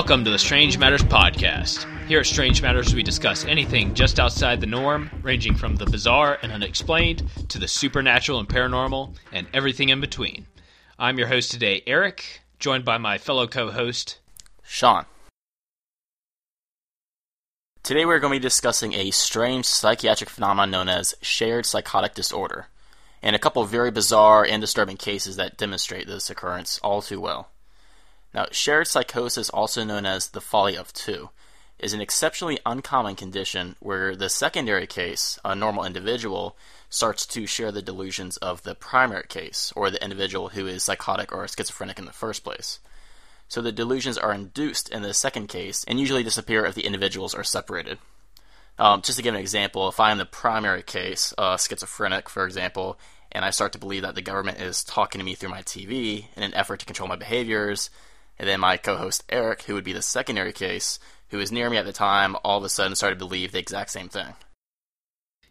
Welcome to the Strange Matters Podcast. Here at Strange Matters, we discuss anything just outside the norm, ranging from the bizarre and unexplained to the supernatural and paranormal, and everything in between. I'm your host today, Eric, joined by my fellow co host, Sean. Today we're going to be discussing a strange psychiatric phenomenon known as shared psychotic disorder, and a couple of very bizarre and disturbing cases that demonstrate this occurrence all too well. Now, shared psychosis, also known as the folly of two, is an exceptionally uncommon condition where the secondary case, a normal individual, starts to share the delusions of the primary case, or the individual who is psychotic or schizophrenic in the first place. So the delusions are induced in the second case and usually disappear if the individuals are separated. Um, just to give an example, if I am the primary case, uh, schizophrenic, for example, and I start to believe that the government is talking to me through my TV in an effort to control my behaviors, and then my co-host Eric, who would be the secondary case, who was near me at the time, all of a sudden started to believe the exact same thing.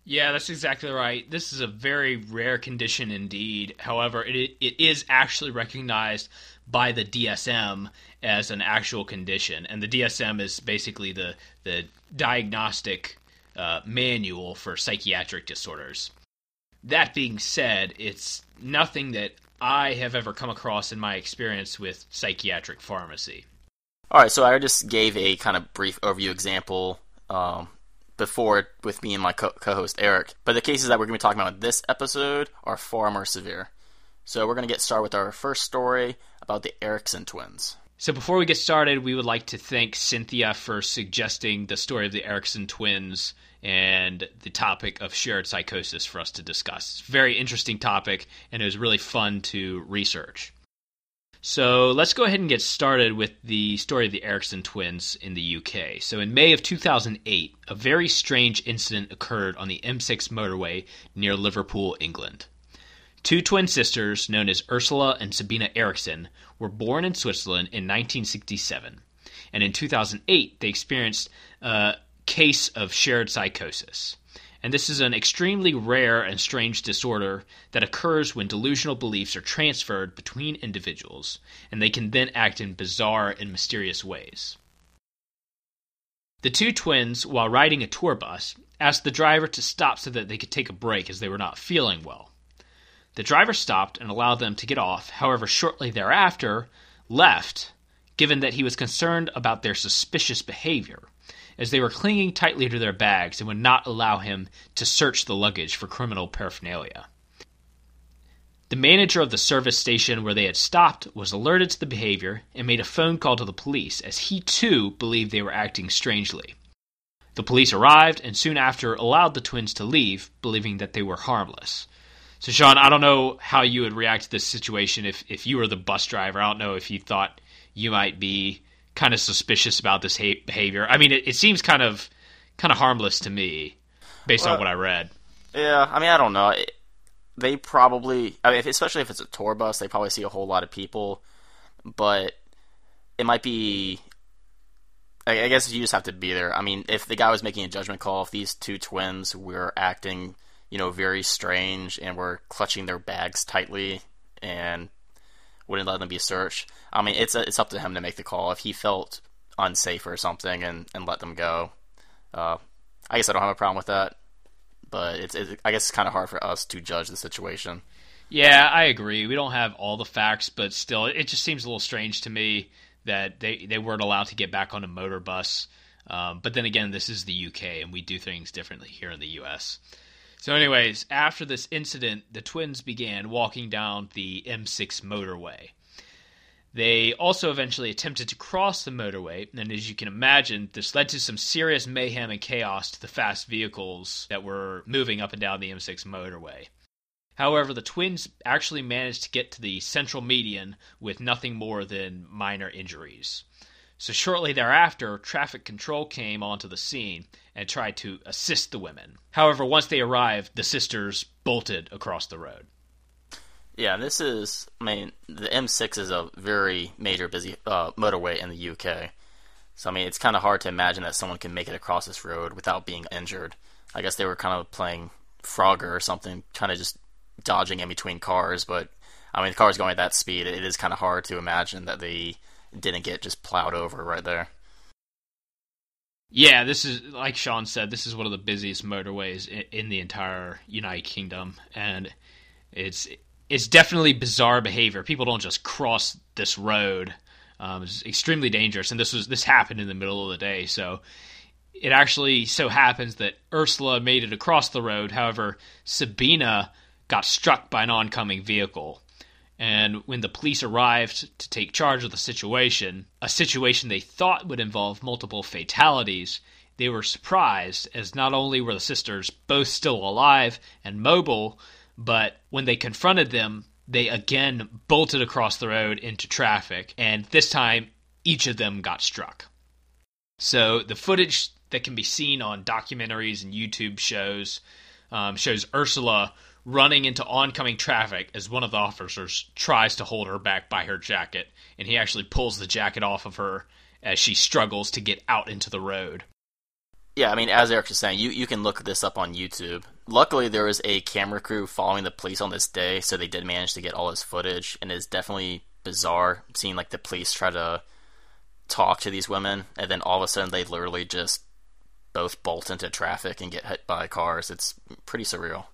Yeah, that's exactly right. This is a very rare condition indeed. However, it it is actually recognized by the DSM as an actual condition, and the DSM is basically the the diagnostic uh, manual for psychiatric disorders. That being said, it's nothing that I have ever come across in my experience with psychiatric pharmacy. All right, so I just gave a kind of brief overview example um, before with me and my co- host Eric, but the cases that we're going to be talking about in this episode are far more severe. So we're going to get started with our first story about the Eriksson twins. So before we get started, we would like to thank Cynthia for suggesting the story of the Eriksson twins and the topic of shared psychosis for us to discuss. It's a very interesting topic, and it was really fun to research. So let's go ahead and get started with the story of the Eriksson twins in the UK. So in May of 2008, a very strange incident occurred on the M6 motorway near Liverpool, England. Two twin sisters, known as Ursula and Sabina Eriksson, were born in Switzerland in 1967. And in 2008, they experienced uh, case of shared psychosis. And this is an extremely rare and strange disorder that occurs when delusional beliefs are transferred between individuals, and they can then act in bizarre and mysterious ways. The two twins, while riding a tour bus, asked the driver to stop so that they could take a break as they were not feeling well. The driver stopped and allowed them to get off, however, shortly thereafter, left, given that he was concerned about their suspicious behavior as they were clinging tightly to their bags and would not allow him to search the luggage for criminal paraphernalia. The manager of the service station where they had stopped was alerted to the behavior and made a phone call to the police, as he too believed they were acting strangely. The police arrived and soon after allowed the twins to leave, believing that they were harmless. So, Sean, I don't know how you would react to this situation if, if you were the bus driver. I don't know if you thought you might be kind of suspicious about this ha- behavior. I mean, it, it, seems kind of kind of harmless to me, based well, on what I read. Yeah, I mean, I don't know. It, they probably, I mean, if, especially if it's a tour bus, they probably see a whole lot of people. But it might be. I, I guess you just have to be there. I mean, if the guy was making a judgment call, if these two twins were acting, you know, very strange and were clutching their bags tightly and wouldn't let them be searched. I mean, it's it's up to him to make the call. If he felt unsafe or something and, and let them go, uh, I guess I don't have a problem with that. But it's, I guess it's kind of hard for us to judge the situation. Yeah, I agree. We don't have all the facts, but still, it just seems a little strange to me that they they weren't allowed to get back on a motor bus. Um, but then again, this is the UK, and we do things differently here in the US. So, anyways, after this incident, the twins began walking down the M6 motorway. They also eventually attempted to cross the motorway, and as you can imagine, this led to some serious mayhem and chaos to the fast vehicles that were moving up and down the M6 motorway. However, the twins actually managed to get to the central median with nothing more than minor injuries. So shortly thereafter, traffic control came onto the scene and tried to assist the women. However, once they arrived, the sisters bolted across the road. Yeah, this is, I mean, the M6 is a very major busy uh, motorway in the UK. So, I mean, it's kind of hard to imagine that someone can make it across this road without being injured. I guess they were kind of playing Frogger or something, kind of just dodging in between cars. But, I mean, the cars going at that speed, it is kind of hard to imagine that they didn't get just plowed over right there. Yeah, this is like Sean said. This is one of the busiest motorways in, the entire United Kingdom, and it's it's definitely bizarre behavior. People don't just cross this road. Um, it's extremely dangerous, and this was this happened in the middle of the day. So it actually so happens that Ursula made it across the road. However, Sabina got struck by an oncoming vehicle. And when the police arrived to take charge of the situation, a situation they thought would involve multiple fatalities, they were surprised as not only were the sisters both still alive and mobile, but when they confronted them, they again bolted across the road into traffic, and this time each of them got struck. So the footage that can be seen on documentaries and YouTube shows um, shows Ursula running into oncoming traffic as one of the officers tries to hold her back by her jacket, and he actually pulls the jacket off of her as she struggles to get out into the road. Yeah, I mean, as Eric was saying, you, you can look this up on YouTube. Luckily, there was a camera crew following the police on this day, so they did manage to get all this footage, and it's definitely bizarre seeing like the police try to talk to these women, and then all of a sudden they literally just both bolt into traffic and get hit by cars. It's pretty surreal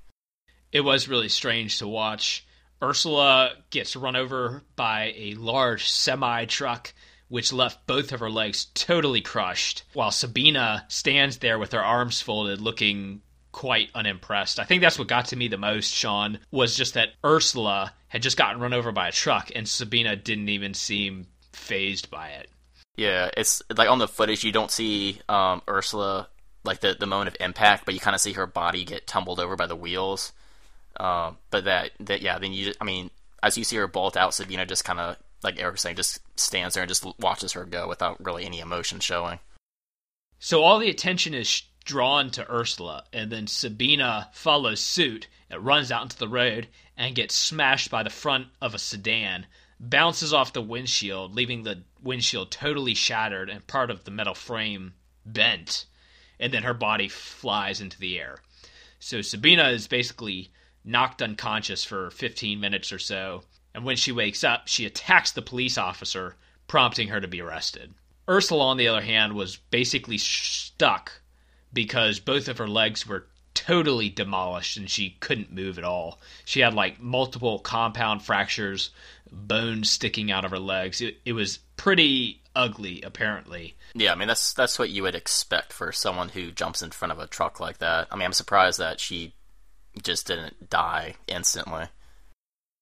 it was really strange to watch. Ursula gets run over by a large semi truck, which left both of her legs totally crushed, while Sabina stands there with her arms folded, looking quite unimpressed. I think that's what got to me the most, Sean, was just that Ursula had just gotten run over by a truck, and Sabina didn't even seem fazed by it. Yeah, it's like on the footage, you don't see um, Ursula like the the moment of impact, but you kind of see her body get tumbled over by the wheels. Um, but that that yeah, then you I mean, as you see her bolt out, Sabina just kind of like Eric was saying, just stands there and just watches her go without really any emotion showing. So all the attention is drawn to Ursula, and then Sabina follows suit and runs out into the road and gets smashed by the front of a sedan, bounces off the windshield, leaving the windshield totally shattered and part of the metal frame bent, and then her body flies into the air. So Sabina is basically knocked unconscious for 15 minutes or so, and when she wakes up, she attacks the police officer, prompting her to be arrested. Ursula, on the other hand, was basically stuck because both of her legs were totally demolished and she couldn't move at all. She had like multiple compound fractures, bones sticking out of her legs. It, it was pretty ugly, apparently. Yeah, I mean that's that's what you would expect for someone who jumps in front of a truck like that. I mean, I'm surprised that she just didn't die instantly.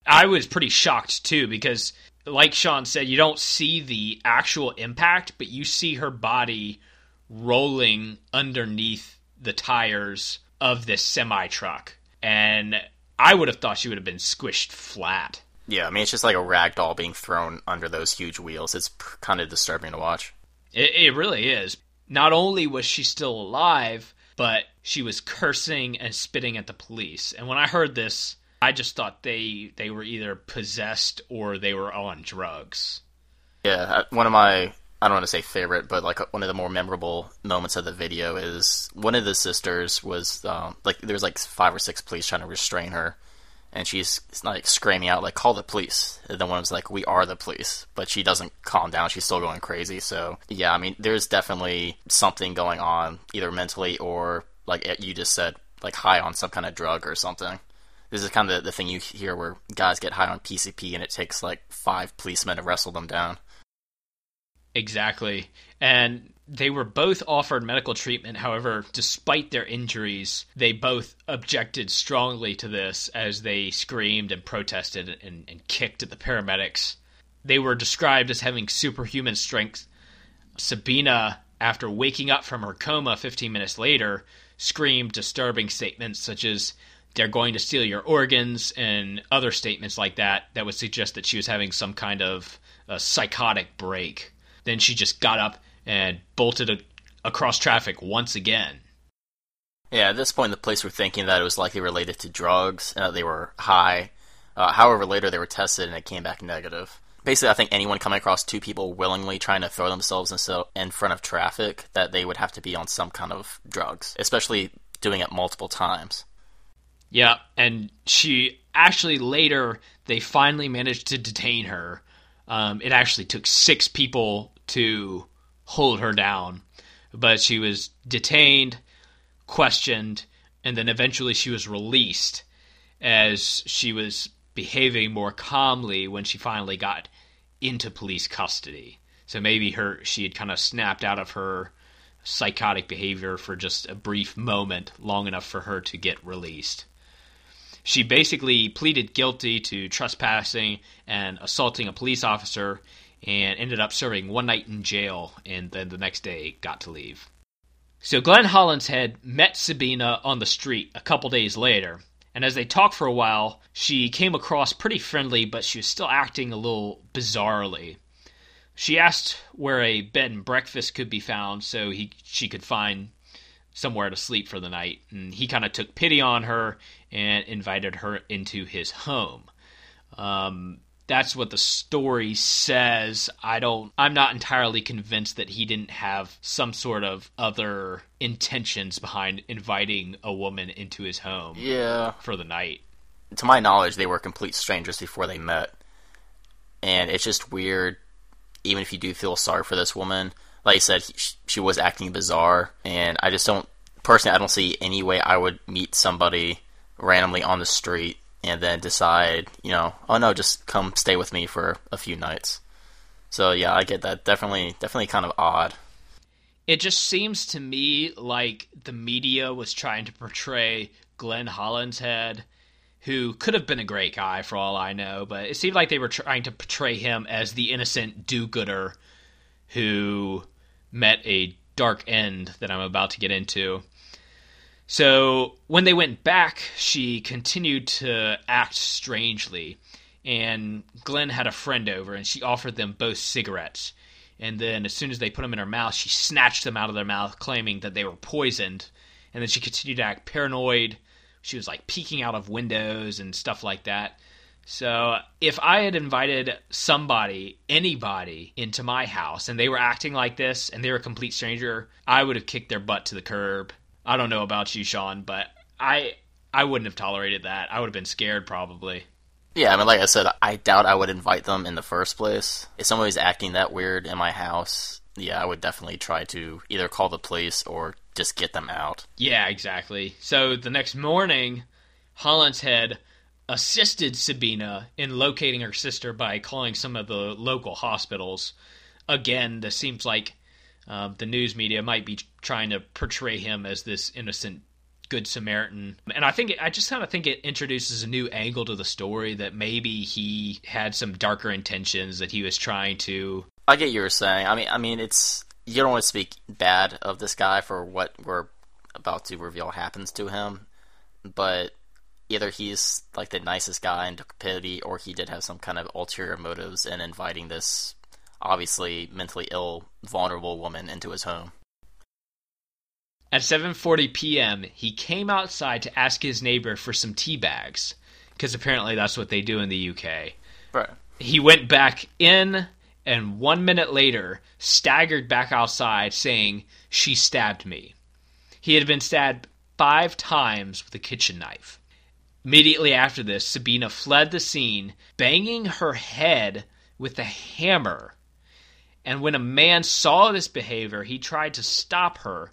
I was pretty shocked too because, like Sean said, you don't see the actual impact, but you see her body rolling underneath the tires of this semi truck. And I would have thought she would have been squished flat. Yeah, I mean, it's just like a rag doll being thrown under those huge wheels. It's kind of disturbing to watch. It, it really is. Not only was she still alive, but she was cursing and spitting at the police. And when I heard this, I just thought they they were either possessed or they were on drugs. Yeah, one of my I don't want to say favorite, but like one of the more memorable moments of the video is one of the sisters was um, like there was like five or six police trying to restrain her, and she's like screaming out like "Call the police!" And then one was like "We are the police," but she doesn't calm down. She's still going crazy. So yeah, I mean, there's definitely something going on either mentally or like eh, you just said, like high on some kind of drug or something. This is kind of the, the thing you hear where guys get high on PCP and it takes like five policemen to wrestle them down. Exactly. And they were both offered medical treatment. However, despite their injuries, they both objected strongly to this as they screamed and protested and, and kicked at the paramedics. They were described as having superhuman strength. Sabina, after waking up from her coma 15 minutes later, screamed disturbing statements such as, they're going to steal your organs and other statements like that that would suggest that she was having some kind of a psychotic break. Then she just got up and bolted a- across traffic once again. Yeah, at this point, the police were thinking that it was likely related to drugs, and that they were high. Uh, however, later they were tested and it came back negative. Basically, I think anyone coming across two people willingly trying to throw themselves in, so, in front of traffic, that they would have to be on some kind of drugs, especially doing it multiple times. Yeah, and she actually later, they finally managed to detain her Um, it actually took six people to hold her down, but she was detained, questioned, and then eventually she was released as she was behaving more calmly when she finally got into police custody. So maybe her she had kind of snapped out of her psychotic behavior for just a brief moment, long enough for her to get released. She basically pleaded guilty to trespassing and assaulting a police officer and ended up serving one night in jail and then the next day got to leave. So Glenn Hollinshead met Sabina on the street a couple days later, and as they talked for a while, she came across pretty friendly, but she was still acting a little bizarrely. She asked where a bed and breakfast could be found so he she could find somewhere to sleep for the night, and he kind of took pity on her and invited her into his home. Um, that's what the story says. I don't I'm not entirely convinced that he didn't have some sort of other intentions behind inviting a woman into his home. Yeah. For the night. To my knowledge, they were complete strangers before they met. And it's just weird even if you do feel sorry for this woman. Like I said, he, she was acting bizarre and I just don't personally I don't see any way I would meet somebody randomly on the street and then decide, you know, oh no, just come stay with me for a few nights. So yeah, I get that. Definitely, definitely kind of odd. It just seems to me like the media was trying to portray Glenn Hollinshead, who could have been a great guy for all I know, but it seemed like they were trying to portray him as the innocent do-gooder who met a dark end that I'm about to get into. So when they went back, she continued to act strangely. And Glenn had a friend over, and she offered them both cigarettes. And then, as soon as they put them in her mouth, she snatched them out of their mouth, claiming that they were poisoned. And then she continued to act paranoid. She was like peeking out of windows and stuff like that. So, if I had invited somebody, anybody, into my house and they were acting like this and they were a complete stranger, I would have kicked their butt to the curb I don't know about you, Sean, but I I wouldn't have tolerated that. I would have been scared probably. Yeah, I mean, like I said, I doubt I would invite them in the first place. If somebody's acting that weird in my house, yeah, I would definitely try to either call the police or just get them out. Yeah, exactly. So the next morning, Hollinshead assisted Sabina in locating her sister by calling some of the local hospitals. Again, this seems like um, the news media might be trying to portray him as this innocent good Samaritan. And I think I just kind of think it introduces a new angle to the story that maybe he had some darker intentions that he was trying to. I get you're saying. I mean, I mean, it's you don't want to speak bad of this guy for what we're about to reveal happens to him, but either he's like the nicest guy in pity, or he did have some kind of ulterior motives in inviting this obviously mentally ill, vulnerable woman into his home. At 7:40 p.m., he came outside to ask his neighbor for some tea bags, because apparently that's what they do in the UK. Right. He went back in, and one minute later, staggered back outside, saying, "She stabbed me." He had been stabbed five times with a kitchen knife. Immediately after this, Sabina fled the scene, banging her head with a hammer and when a man saw this behavior, he tried to stop her.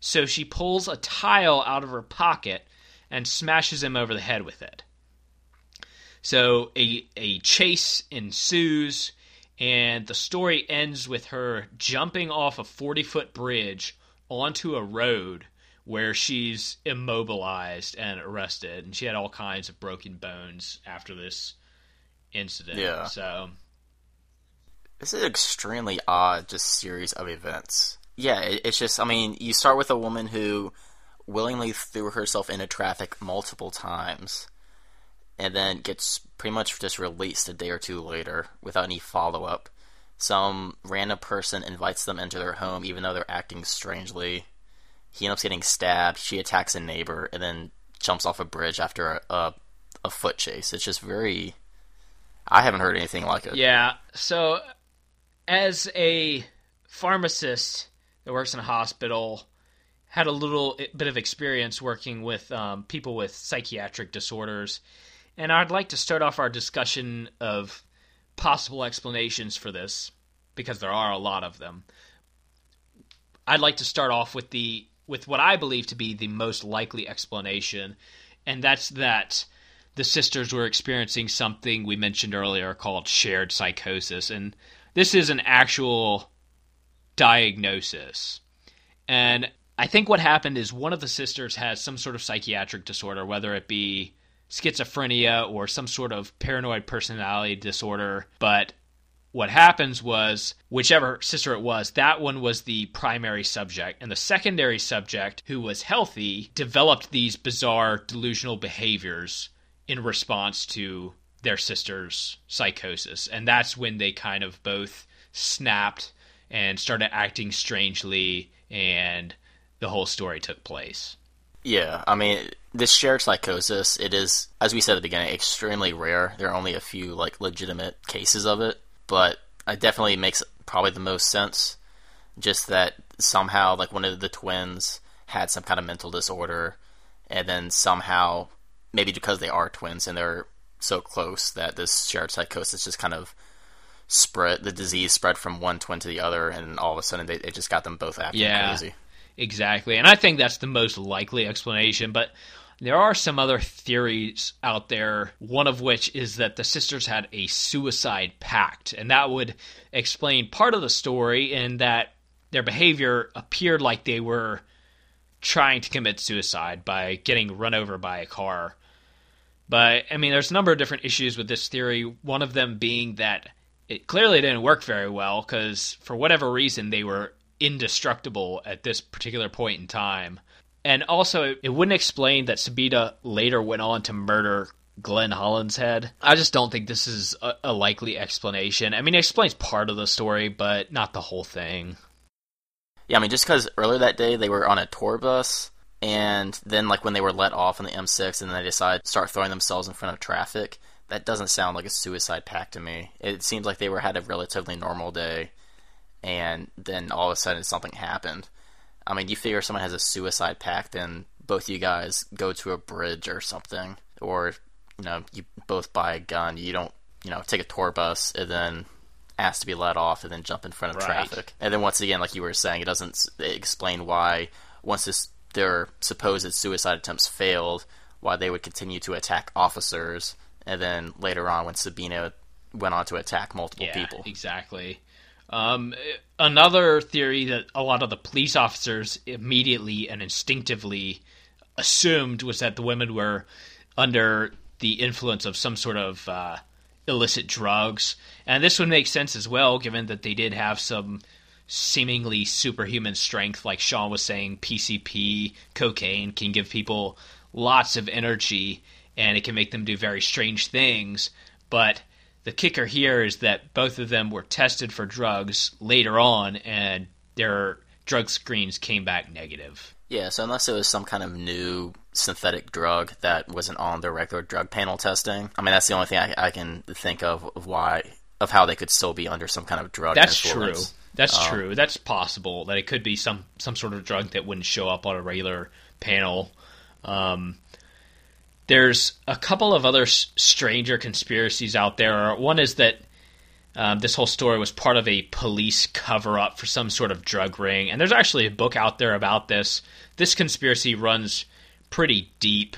So she pulls a tile out of her pocket and smashes him over the head with it. So a, a chase ensues, and the story ends with her jumping off a 40 foot bridge onto a road where she's immobilized and arrested. And she had all kinds of broken bones after this incident. Yeah. So this is an extremely odd just series of events. Yeah, it, it's just I mean, you start with a woman who willingly threw herself into traffic multiple times and then gets pretty much just released a day or two later without any follow up. Some random person invites them into their home even though they're acting strangely. He ends up getting stabbed. She attacks a neighbor and then jumps off a bridge after a, a, a foot chase. It's just very. I haven't heard anything like it. Yeah. So as a pharmacist that works in a hospital, had a little bit of experience working with um, people with psychiatric disorders. And I'd like to start off our discussion of possible explanations for this because there are a lot of them. I'd like to start off with the with what I believe to be the most likely explanation, and that's that the sisters were experiencing something we mentioned earlier called shared psychosis, and this is an actual diagnosis. And I think what happened is one of the sisters has some sort of psychiatric disorder, whether it be schizophrenia or some sort of paranoid personality disorder. But what happens was, whichever sister it was, that one was the primary subject. And the secondary subject, who was healthy, developed these bizarre delusional behaviors in response to their sister's psychosis. And that's when they kind of both snapped and started acting strangely, and the whole story took place. Yeah, I mean, this shared psychosis, it is, as we said at the beginning, extremely rare. There are only a few, like, legitimate cases of it, but it definitely makes probably the most sense. Just that somehow, like, one of the twins had some kind of mental disorder, and then somehow, maybe because they are twins and they're so close, that this shared psychosis just kind of spread, the disease spread from one twin to the other, and all of a sudden they, it just got them both acting Yeah. crazy. Exactly. And I think that's the most likely explanation, but there are some other theories out there, one of which is that the sisters had a suicide pact, and that would explain part of the story in that their behavior appeared like they were trying to commit suicide by getting run over by a car. But I mean, there's a number of different issues with this theory. One of them being that it clearly didn't work very well because for whatever reason they were indestructible at this particular point in time. And also, it, wouldn't explain that Sabina later went on to murder Glenn Hollinshead. I just don't think this is a, a likely explanation. I mean, it explains part of the story, but not the whole thing. Yeah, I mean, just because earlier that day they were on a tour bus, and then like when they were let off on the M6, and then they decided to start throwing themselves in front of traffic, that doesn't sound like a suicide pact to me. It seems like they were had a relatively normal day, and then all of a sudden something happened. I mean, you figure if someone has a suicide pact, and both you guys go to a bridge or something, or you know, you both buy a gun. You don't, you know, take a tour bus and then ask to be let off and then jump in front of Right. traffic. And then once again, like you were saying, it doesn't explain why once this their supposed suicide attempts failed, why they would continue to attack officers, and then later on when Sabina went on to attack multiple Yeah, people. exactly. Um, another theory that a lot of the police officers immediately and instinctively assumed was that the women were under the influence of some sort of uh, illicit drugs, and this would make sense as well, given that they did have some seemingly superhuman strength. Like Sean was saying, PCP, cocaine can give people lots of energy, and it can make them do very strange things, but the kicker here is that both of them were tested for drugs later on, and their drug screens came back negative. Yeah, so unless it was some kind of new synthetic drug that wasn't on their regular drug panel testing, I mean that's the only thing I, I can think of of why of how they could still be under some kind of drug. That's influence. true. That's Um, true. That's possible that it could be some some sort of drug that wouldn't show up on a regular panel. Um, there's a couple of other s- stranger conspiracies out there. One is that um, this whole story was part of a police cover up for some sort of drug ring, and there's actually a book out there about this. This conspiracy runs pretty deep.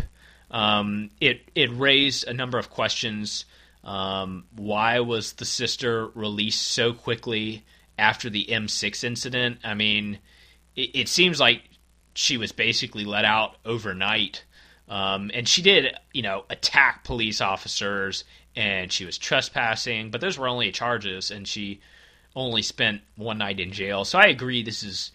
Um, it it raised a number of questions. Um, why was the sister released so quickly after the M6 incident? I mean, it, it seems like she was basically let out overnight. Um, and she did, you know, attack police officers and she was trespassing, but those were only charges and she only spent one night in jail. So I agree this is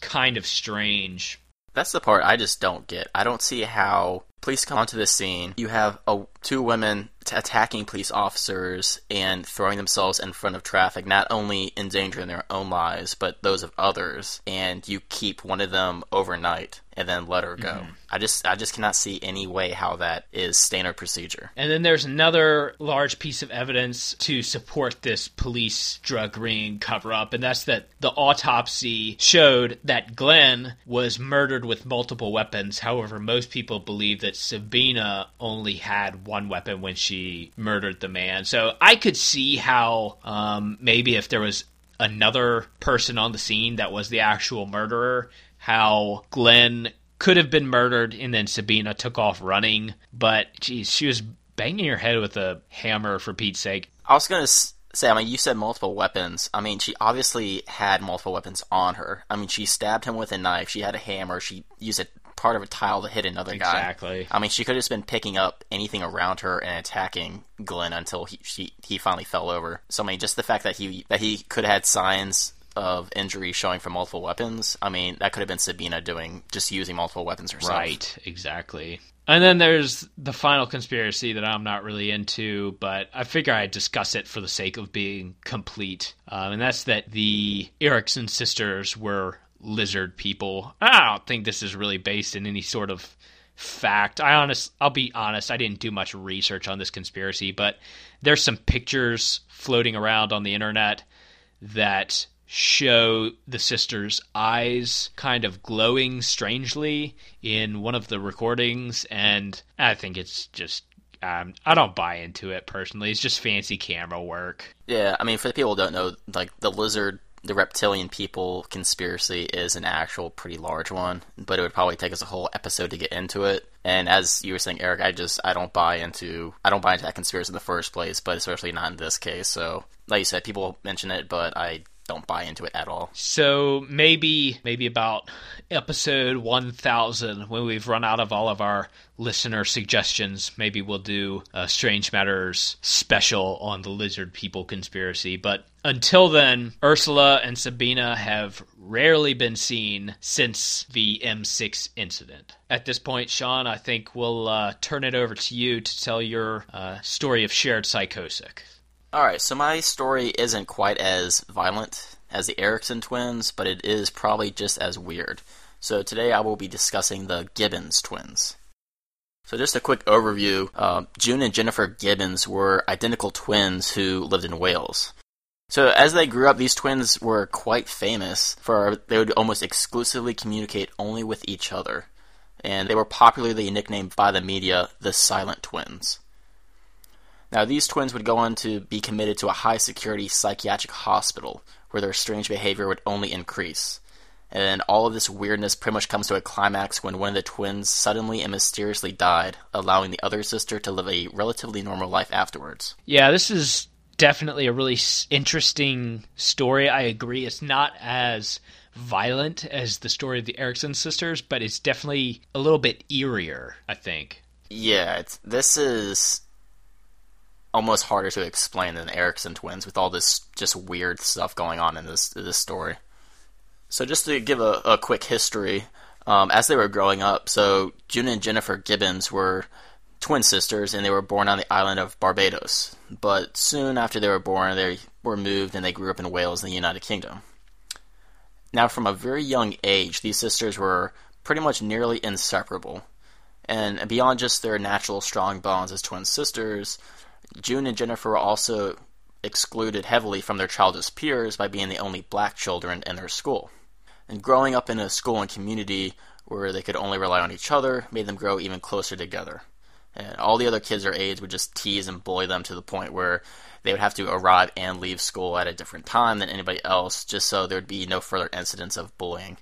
kind of strange. That's the part I just don't get. I don't see how police come onto the scene. You have a, two women t- attacking police officers and throwing themselves in front of traffic, not only endangering their own lives, but those of others. And you keep one of them overnight. And then let her go. Mm-hmm. I just I just cannot see any way how that is standard procedure. And then there's another large piece of evidence to support this police drug ring cover up, and that's that the autopsy showed that Glenn was murdered with multiple weapons. However, most people believe that Sabina only had one weapon when she murdered the man. So I could see how um, maybe if there was another person on the scene that was the actual murderer, how Glenn could have been murdered and then Sabina took off running. But geez, she was banging her head with a hammer for Pete's sake. I was gonna say, I mean, you said multiple weapons. I mean, she obviously had multiple weapons on her. I mean, she stabbed him with a knife. She had a hammer. She used a part of a tile to hit another guy. Exactly. I mean, she could have just been picking up anything around her and attacking Glenn until he she, he finally fell over. So I mean, just the fact that he that he could have had signs of injury showing from multiple weapons. I mean, that could have been Sabina doing just using multiple weapons herself. Right, exactly. And then there's the final conspiracy that I'm not really into, but I figure I'd discuss it for the sake of being complete. Um, and that's that the Eriksson sisters were lizard people. I don't think this is really based in any sort of fact. I honest I'll be honest, I didn't do much research on this conspiracy, but there's some pictures floating around on the internet that show the sister's eyes kind of glowing strangely in one of the recordings, and I think it's just. Um, I don't buy into it personally. It's just fancy camera work. Yeah, I mean, for the people who don't know, like the lizard the reptilian people conspiracy is an actual pretty large one, but it would probably take us a whole episode to get into it. And as you were saying, Eric, I just I don't buy into I don't buy into that conspiracy in the first place, but especially not in this case. So, like you said, people mention it, but I don't buy into it at all. So maybe maybe about episode 1000 when we've run out of all of our listener suggestions, maybe we'll do a Strange Matters special on the lizard people conspiracy. But until then, Ursula and Sabina have rarely been seen since the M6 incident. At this point, Sean, I think we'll uh, turn it over to you to tell your uh, story of shared psychosis. Alright, so my story isn't quite as violent as the Eriksson twins, but it is probably just as weird. So today I will be discussing the Gibbons twins. So just a quick overview. Uh, June and Jennifer Gibbons were identical twins who lived in Wales. So as they grew up, these twins were quite famous for they would almost exclusively communicate only with each other, and they were popularly nicknamed by the media the Silent Twins. Now, these twins would go on to be committed to a high security psychiatric hospital where their strange behavior would only increase. And all of this weirdness pretty much comes to a climax when one of the twins suddenly and mysteriously died, allowing the other sister to live a relatively normal life afterwards. Yeah, this is definitely a really interesting story. I agree. It's not as violent as the story of the Eriksson sisters, but it's definitely a little bit eerier, I think. Yeah, this is almost harder to explain than the Eriksson twins with all this just weird stuff going on in this this story. So just to give a, a quick history, um, as they were growing up, so June and Jennifer Gibbons were twin sisters, and they were born on the island of Barbados. But soon after they were born, they were moved and they grew up in Wales in the United Kingdom. Now, from a very young age, these sisters were pretty much nearly inseparable. And beyond just their natural strong bonds as twin sisters, June and Jennifer were also excluded heavily from their childhood peers by being the only black children in their school. And growing up in a school and community where they could only rely on each other made them grow even closer together. And all the other kids their age would just tease and bully them to the point where they would have to arrive and leave school at a different time than anybody else just so there would be no further incidents of bullying.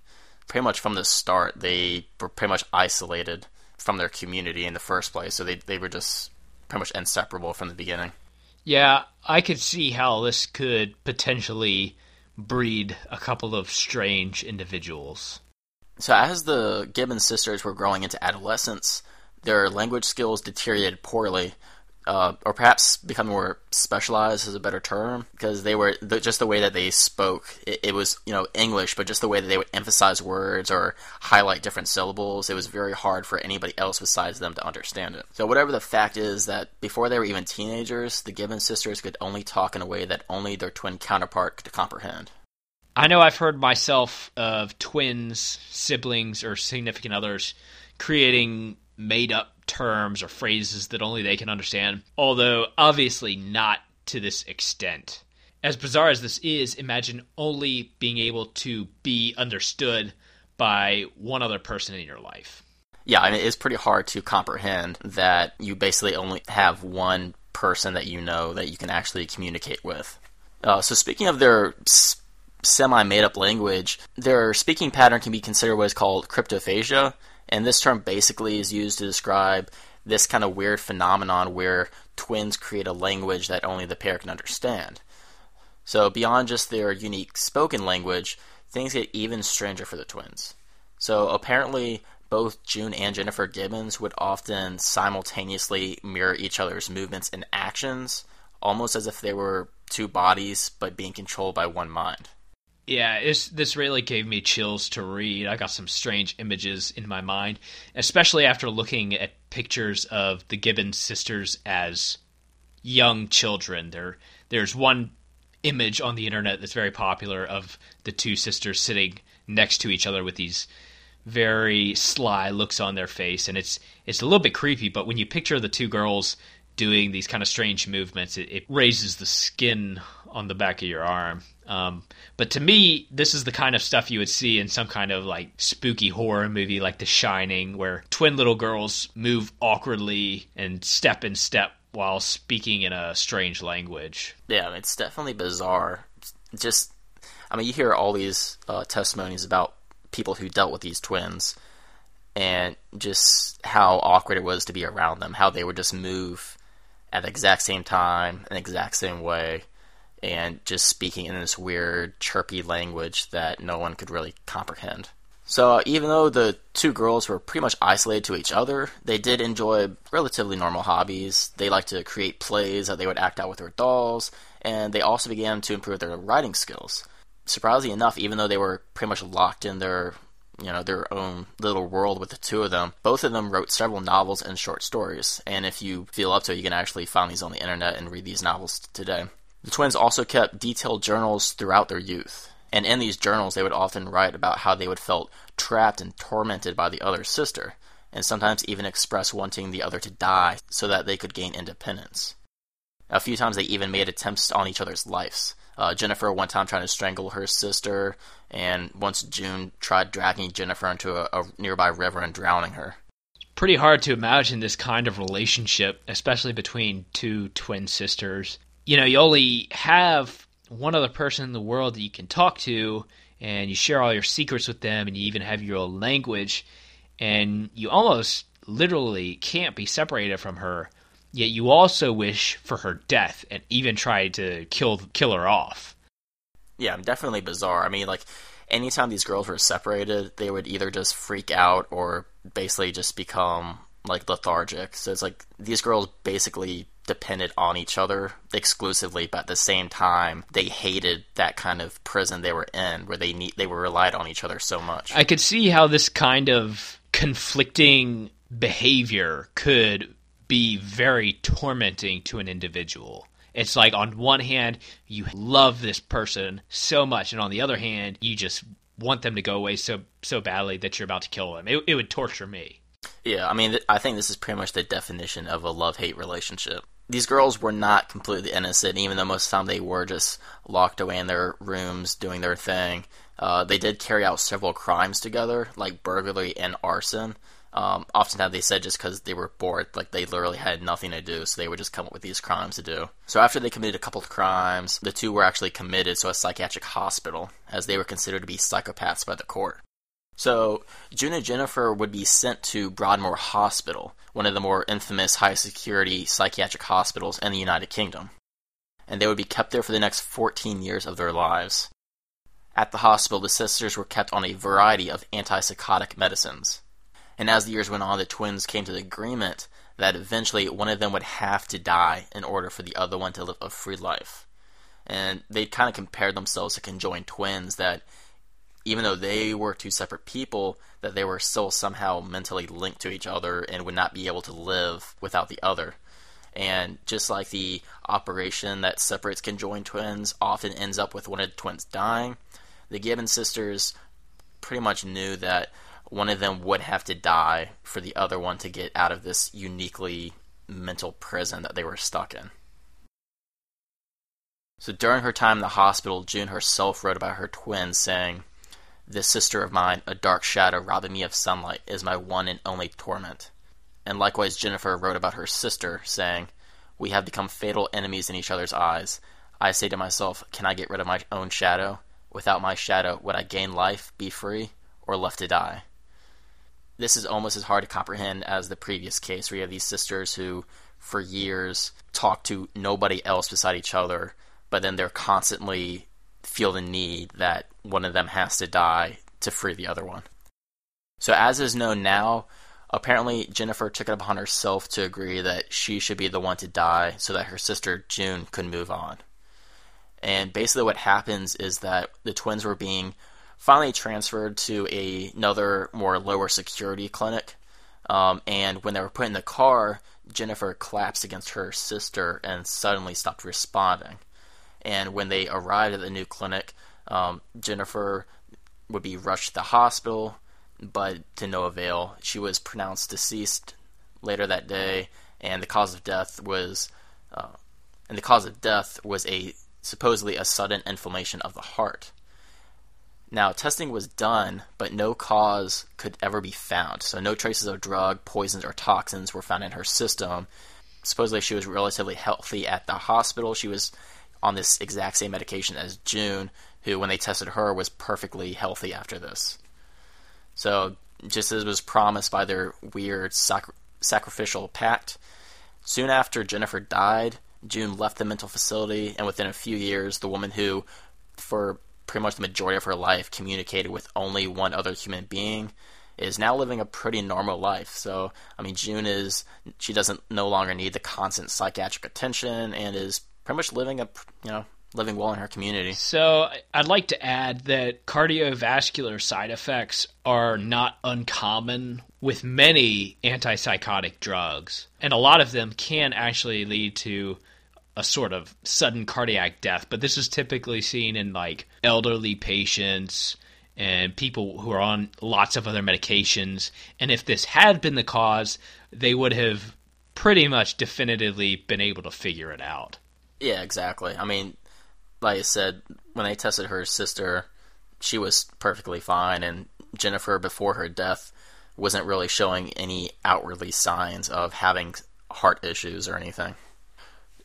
Pretty much from the start, they were pretty much isolated from their community in the first place, so they, they were just pretty much inseparable from the beginning. Yeah, I could see how this could potentially breed a couple of strange individuals. So, as the Gibbons sisters were growing into adolescence, their language skills deteriorated poorly, uh, or perhaps become more specialized is a better term because they were the, just the way that they spoke. It, it, was you know English, but just the way that they would emphasize words or highlight different syllables, it was very hard for anybody else besides them to understand it. So whatever the fact is that before they were even teenagers, the Gibbon sisters could only talk in a way that only their twin counterpart could comprehend. I know I've heard myself of twins, siblings, or significant others creating made up terms or phrases that only they can understand, although obviously not to this extent. As bizarre as this is, imagine only being able to be understood by one other person in your life. Yeah, I mean, it's pretty hard to comprehend that you basically only have one person that you know that you can actually communicate with. Uh, so, speaking of their semi made up language, their speaking pattern can be considered what is called cryptophasia, and this term basically is used to describe this kind of weird phenomenon where twins create a language that only the pair can understand. So, beyond just their unique spoken language, things get even stranger for the twins. So, apparently, both June and Jennifer Gibbons would often simultaneously mirror each other's movements and actions, almost as if they were two bodies but being controlled by one mind. Yeah, this really gave me chills to read. I got some strange images in my mind, especially after looking at pictures of the Gibbons sisters as young children. There, there's one image on the internet that's very popular of the two sisters sitting next to each other with these very sly looks on their face, and it's it's a little bit creepy. But when you picture the two girls doing these kind of strange movements, it, it raises the skin on the back of your arm. Um, but to me, this is the kind of stuff you would see in some kind of like spooky horror movie like The Shining, where twin little girls move awkwardly and step in step while speaking in a strange language. Yeah, it's definitely bizarre. Just, I mean, you hear all these uh, testimonies about people who dealt with these twins and just how awkward it was to be around them, how they would just move at the exact same time, in the exact same way and just speaking in this weird, chirpy language that no one could really comprehend. So, even though the two girls were pretty much isolated to each other, they did enjoy relatively normal hobbies. They liked to create plays that they would act out with their dolls, and they also began to improve their writing skills. Surprisingly enough, even though they were pretty much locked in their you know their own little world with the two of them. Both of them wrote several novels and short stories, and if you feel up to it, you can actually find these on the internet and read these novels today. The twins also kept detailed journals throughout their youth, and in these journals they would often write about how they would felt trapped and tormented by the other sister, and sometimes even express wanting the other to die so that they could gain independence. A few times they even made attempts on each other's lives. Uh, Jennifer one time trying to strangle her sister, and once June tried dragging Jennifer into a, a nearby river and drowning her. Pretty hard to imagine this kind of relationship, especially between two twin sisters you know, you only have one other person in the world that you can talk to, and you share all your secrets with them, and you even have your own language, and you almost literally can't be separated from her. Yet you also wish for her death, and even try to kill kill her off. Yeah, definitely bizarre. I mean, like anytime these girls were separated, they would either just freak out or basically just become like lethargic. So it's like these girls basically depended on each other exclusively, but at the same time, they hated that kind of prison they were in, where they need they were relied on each other so much. I could see how this kind of conflicting behavior could be very tormenting to an individual. It's like on one hand, you love this person so much, and on the other hand, you just want them to go away so so badly that you're about to kill them. It, it would torture me. Yeah, I mean, I think this is pretty much the definition of a love hate relationship these girls were not completely innocent, even though most of the time they were just locked away in their rooms doing their thing. Uh, they did carry out several crimes together, like burglary and arson. Um, oftentimes they said just because they were bored, like they literally had nothing to do, so they would just come up with these crimes to do. So after they committed a couple of crimes, the two were actually committed to a psychiatric hospital, as they were considered to be psychopaths by the court. So June and Jennifer would be sent to Broadmoor Hospital, one of the more infamous high security psychiatric hospitals in the United Kingdom. And they would be kept there for the next 14 years of their lives. At the hospital, the sisters were kept on a variety of antipsychotic medicines. And as the years went on, the twins came to the agreement that eventually one of them would have to die in order for the other one to live a free life. And they kind of compared themselves to conjoined twins that even though they were two separate people, that they were still somehow mentally linked to each other and would not be able to live without the other. And just like the operation that separates conjoined twins often ends up with one of the twins dying, the Gibbons sisters pretty much knew that one of them would have to die for the other one to get out of this uniquely mental prison that they were stuck in. So during her time in the hospital, June herself wrote about her twins, saying, This sister of mine, a dark shadow robbing me of sunlight, is my one and only torment. And likewise, Jennifer wrote about her sister, saying, We have become fatal enemies in each other's eyes. I say to myself, Can I get rid of my own shadow? Without my shadow, would I gain life, be free, or left to die? this is almost as hard to comprehend as the previous case where you have these sisters who for years talk to nobody else beside each other but then they're constantly feel the need that one of them has to die to free the other one so as is known now apparently jennifer took it upon herself to agree that she should be the one to die so that her sister june could move on and basically what happens is that the twins were being finally transferred to a, another more lower security clinic. Um, and when they were put in the car, Jennifer collapsed against her sister and suddenly stopped responding. And when they arrived at the new clinic, um, Jennifer would be rushed to the hospital, but to no avail. She was pronounced deceased later that day, and the cause of death was, uh, and the cause of death was a supposedly a sudden inflammation of the heart. Now, testing was done, but no cause could ever be found. So, no traces of drug, poisons, or toxins were found in her system. Supposedly, she was relatively healthy at the hospital. She was on this exact same medication as June, who, when they tested her, was perfectly healthy after this. So, just as was promised by their weird sac- sacrificial pact, soon after Jennifer died, June left the mental facility, and within a few years, the woman who, for pretty much the majority of her life communicated with only one other human being is now living a pretty normal life. So, I mean, June is she doesn't no longer need the constant psychiatric attention and is pretty much living a you know living well in her community. So, I'd like to add that cardiovascular side effects are not uncommon with many antipsychotic drugs, and a lot of them can actually lead to a sort of sudden cardiac death, but this is typically seen in like elderly patients and people who are on lots of other medications. And if this had been the cause, they would have pretty much definitively been able to figure it out. Yeah, exactly. I mean, like I said, when they tested her sister, she was perfectly fine, and Jennifer, before her death, wasn't really showing any outwardly signs of having heart issues or anything.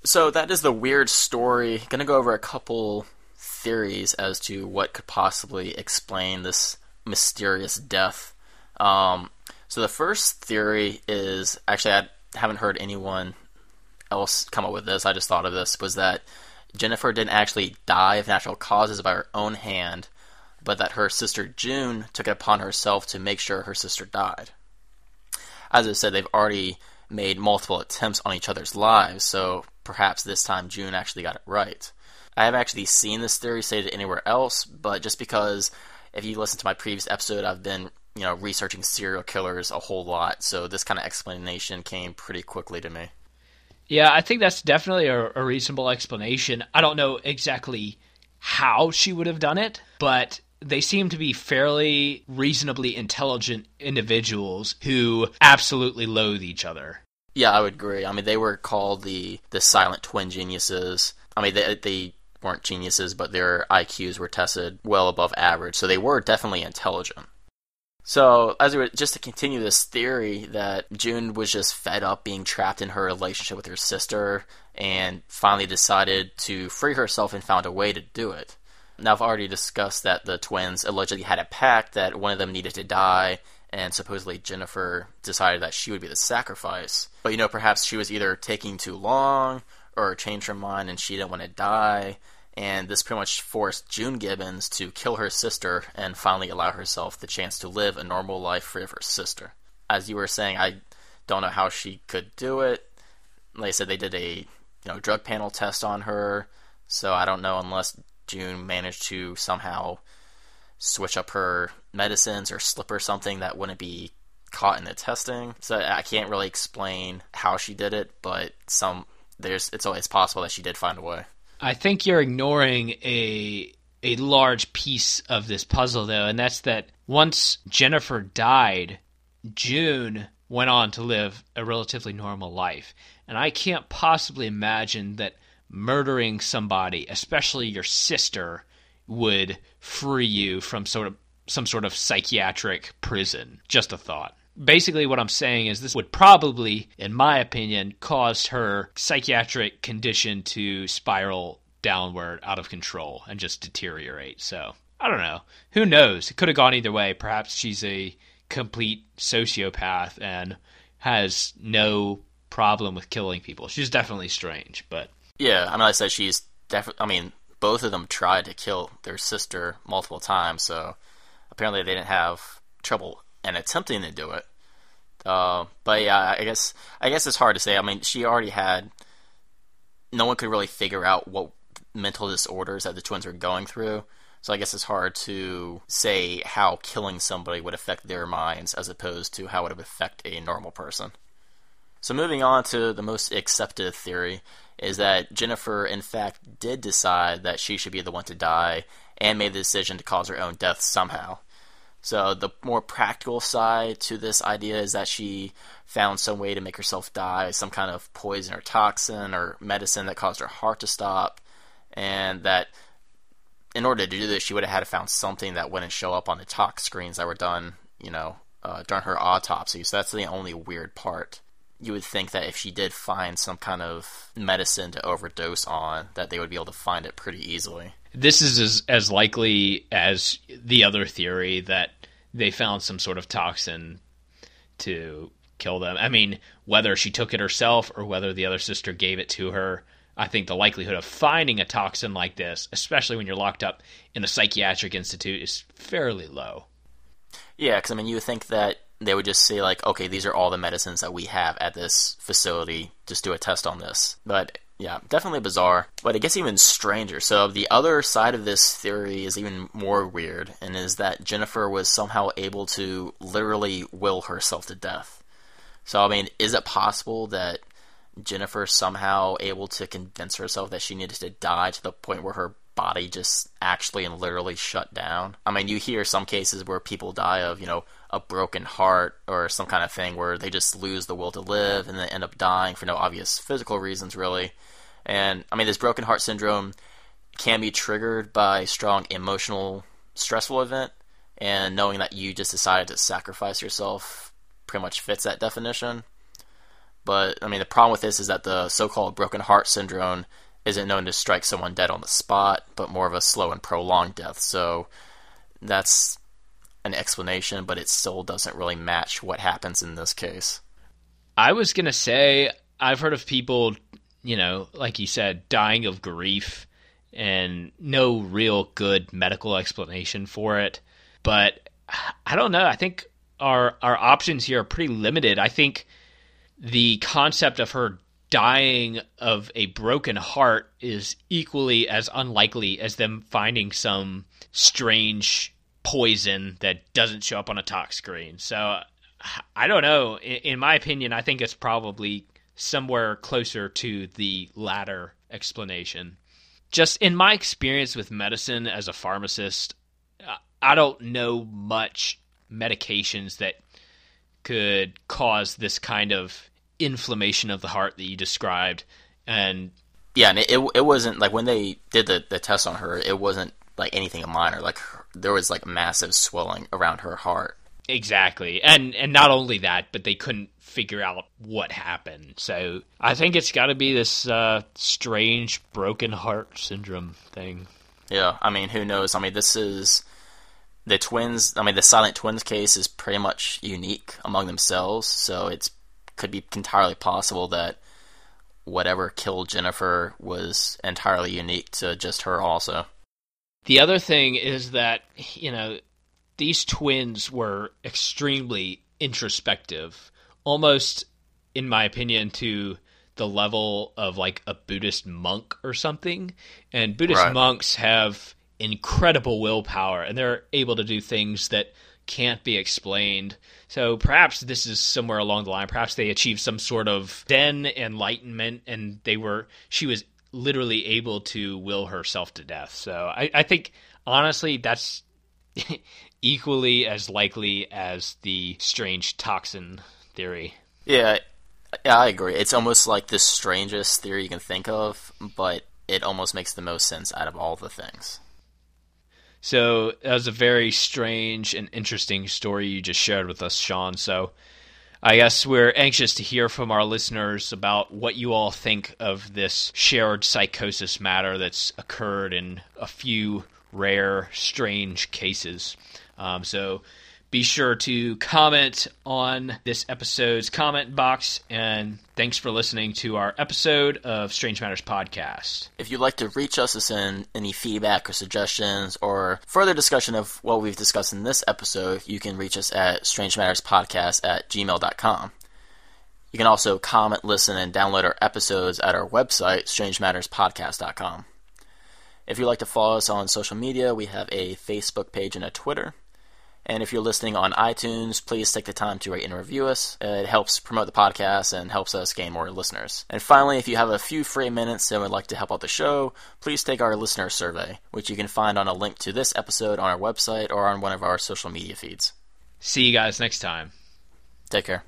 So that is the weird story. Going to go over a couple theories as to what could possibly explain this mysterious death. Um, so the first theory is actually I haven't heard anyone else come up with this. I just thought of this was that Jennifer didn't actually die of natural causes by her own hand, but that her sister June took it upon herself to make sure her sister died. As I said, they've already made multiple attempts on each other's lives, so perhaps this time June actually got it right. I haven't actually seen this theory stated anywhere else, but just because if you listen to my previous episode, I've been you know researching serial killers a whole lot, so this kind of explanation came pretty quickly to me. Yeah, I think that's definitely a, a reasonable explanation. I don't know exactly how she would have done it, but they seem to be fairly reasonably intelligent individuals who absolutely loathe each other. Yeah, I would agree. I mean, they were called the the silent twin geniuses. I mean, they they weren't geniuses, but their IQs were tested well above average, so they were definitely intelligent. So, as we were, just to continue this theory that June was just fed up being trapped in her relationship with her sister and finally decided to free herself and found a way to do it. Now, I've already discussed that the twins allegedly had a pact that one of them needed to die, and supposedly Jennifer decided that she would be the sacrifice. But you know, perhaps she was either taking too long or changed her mind and she didn't want to die. And this pretty much forced June Gibbons to kill her sister and finally allow herself the chance to live a normal life free of her sister. As you were saying, I don't know how she could do it. Like I said, they did a you know drug panel test on her, so I don't know unless June managed to somehow switch up her medicines or slip her something that wouldn't be caught in the testing. So I can't really explain how she did it, but some there's it's always possible that she did find a way. I think you're ignoring a a large piece of this puzzle, though, and that's that once Jennifer died, June went on to live a relatively normal life. And I can't possibly imagine that murdering somebody, especially your sister, would free you from sort of some sort of psychiatric prison. Just a thought. Basically, what I'm saying is this would probably, in my opinion, cause her psychiatric condition to spiral downward out of control and just deteriorate. So, I don't know. Who knows? It could have gone either way. Perhaps she's a complete sociopath and has no problem with killing people. She's definitely strange, but yeah, I mean, I said she's definitely. I mean, both of them tried to kill their sister multiple times, so apparently they didn't have trouble in attempting to do it. Uh, but yeah, I guess I guess it's hard to say. I mean, she already had. No one could really figure out what mental disorders that the twins were going through. So I guess it's hard to say how killing somebody would affect their minds as opposed to how it would affect a normal person. So moving on to the most accepted theory is that Jennifer in fact did decide that she should be the one to die and made the decision to cause her own death somehow. So the more practical side to this idea is that she found some way to make herself die, some kind of poison or toxin or medicine that caused her heart to stop, and that in order to do this, she would have had to found something that wouldn't show up on the tox screens that were done, you know, uh, during her autopsy. So that's the only weird part. You would think that if she did find some kind of medicine to overdose on, that they would be able to find it pretty easily. This is as, as likely as the other theory that they found some sort of toxin to kill them. I mean, whether she took it herself or whether the other sister gave it to her, I think the likelihood of finding a toxin like this, especially when you're locked up in a psychiatric institute, is fairly low. Yeah, because I mean, you would think that they would just say like, okay, these are all the medicines that we have at this facility. Just do a test on this. But yeah, definitely bizarre. But it gets even stranger. So the other side of this theory is even more weird, and is that Jennifer was somehow able to literally will herself to death. So I mean, is it possible that Jennifer somehow able to convince herself that she needed to die to the point where her body just actually and literally shut down. I mean, you hear some cases where people die of, you know, a broken heart or some kind of thing where they just lose the will to live and they end up dying for no obvious physical reasons, really. And I mean, this broken heart syndrome can be triggered by strong emotional, stressful event, and knowing that you just decided to sacrifice yourself pretty much fits that definition. But I mean, the problem with this is that the so-called broken heart syndrome isn't known to strike someone dead on the spot, but more of a slow and prolonged death. So that's an explanation, but it still doesn't really match what happens in this case. I was gonna say I've heard of people, you know, like you said, dying of grief and no real good medical explanation for it. But I don't know. I think our our options here are pretty limited. I think the concept of her dying of a broken heart is equally as unlikely as them finding some strange poison that doesn't show up on a tox screen. So I don't know. In, my opinion, I think it's probably somewhere closer to the latter explanation. Just in my experience with medicine as a pharmacist, I don't know much medications that could cause this kind of inflammation of the heart that you described. And yeah and it, it, wasn't like when they did the, the test on her it wasn't like anything minor. Like there was like massive swelling around her heart. Exactly. And and not only that but they couldn't figure out what happened. So i think it's got to be this uh, strange broken heart syndrome thing. Yeah i mean who knows? I mean this is the twins, I mean, the Silent Twins case is pretty much unique among themselves, so it could be entirely possible that whatever killed Jennifer was entirely unique to just her, also. The other thing is that, you know, these twins were extremely introspective, almost, in my opinion, to the level of like a Buddhist monk or something. And Buddhist right. monks have incredible willpower and they're able to do things that can't be explained. So perhaps this is somewhere along the line. Perhaps they achieved some sort of Zen enlightenment and they were she was literally able to will herself to death. So I, I think honestly that's equally as likely as the strange toxin theory. Yeah, yeah, I agree. It's almost like the strangest theory you can think of, but it almost makes the most sense out of all the things. So that was a very strange and interesting story you just shared with us, Sean. So I guess we're anxious to hear from our listeners about what you all think of this shared psychosis matter that's occurred in a few rare, strange cases. Um, so be sure to comment on this episode's comment box. And thanks for listening to our episode of Strange Matters Podcast. If you'd like to reach us to send any feedback or suggestions or further discussion of what we've discussed in this episode, you can reach us at strangematterspodcast at gmail.com. You can also comment, listen, and download our episodes at our website, strangematterspodcast.com. If you'd like to follow us on social media, we have a Facebook page and a Twitter. And if you're listening on iTunes, please take the time to rate and review us. It helps promote the podcast and helps us gain more listeners. And finally, if you have a few free minutes and would like to help out the show, please take our listener survey, which you can find on a link to this episode on our website or on one of our social media feeds. See you guys next time. Take care.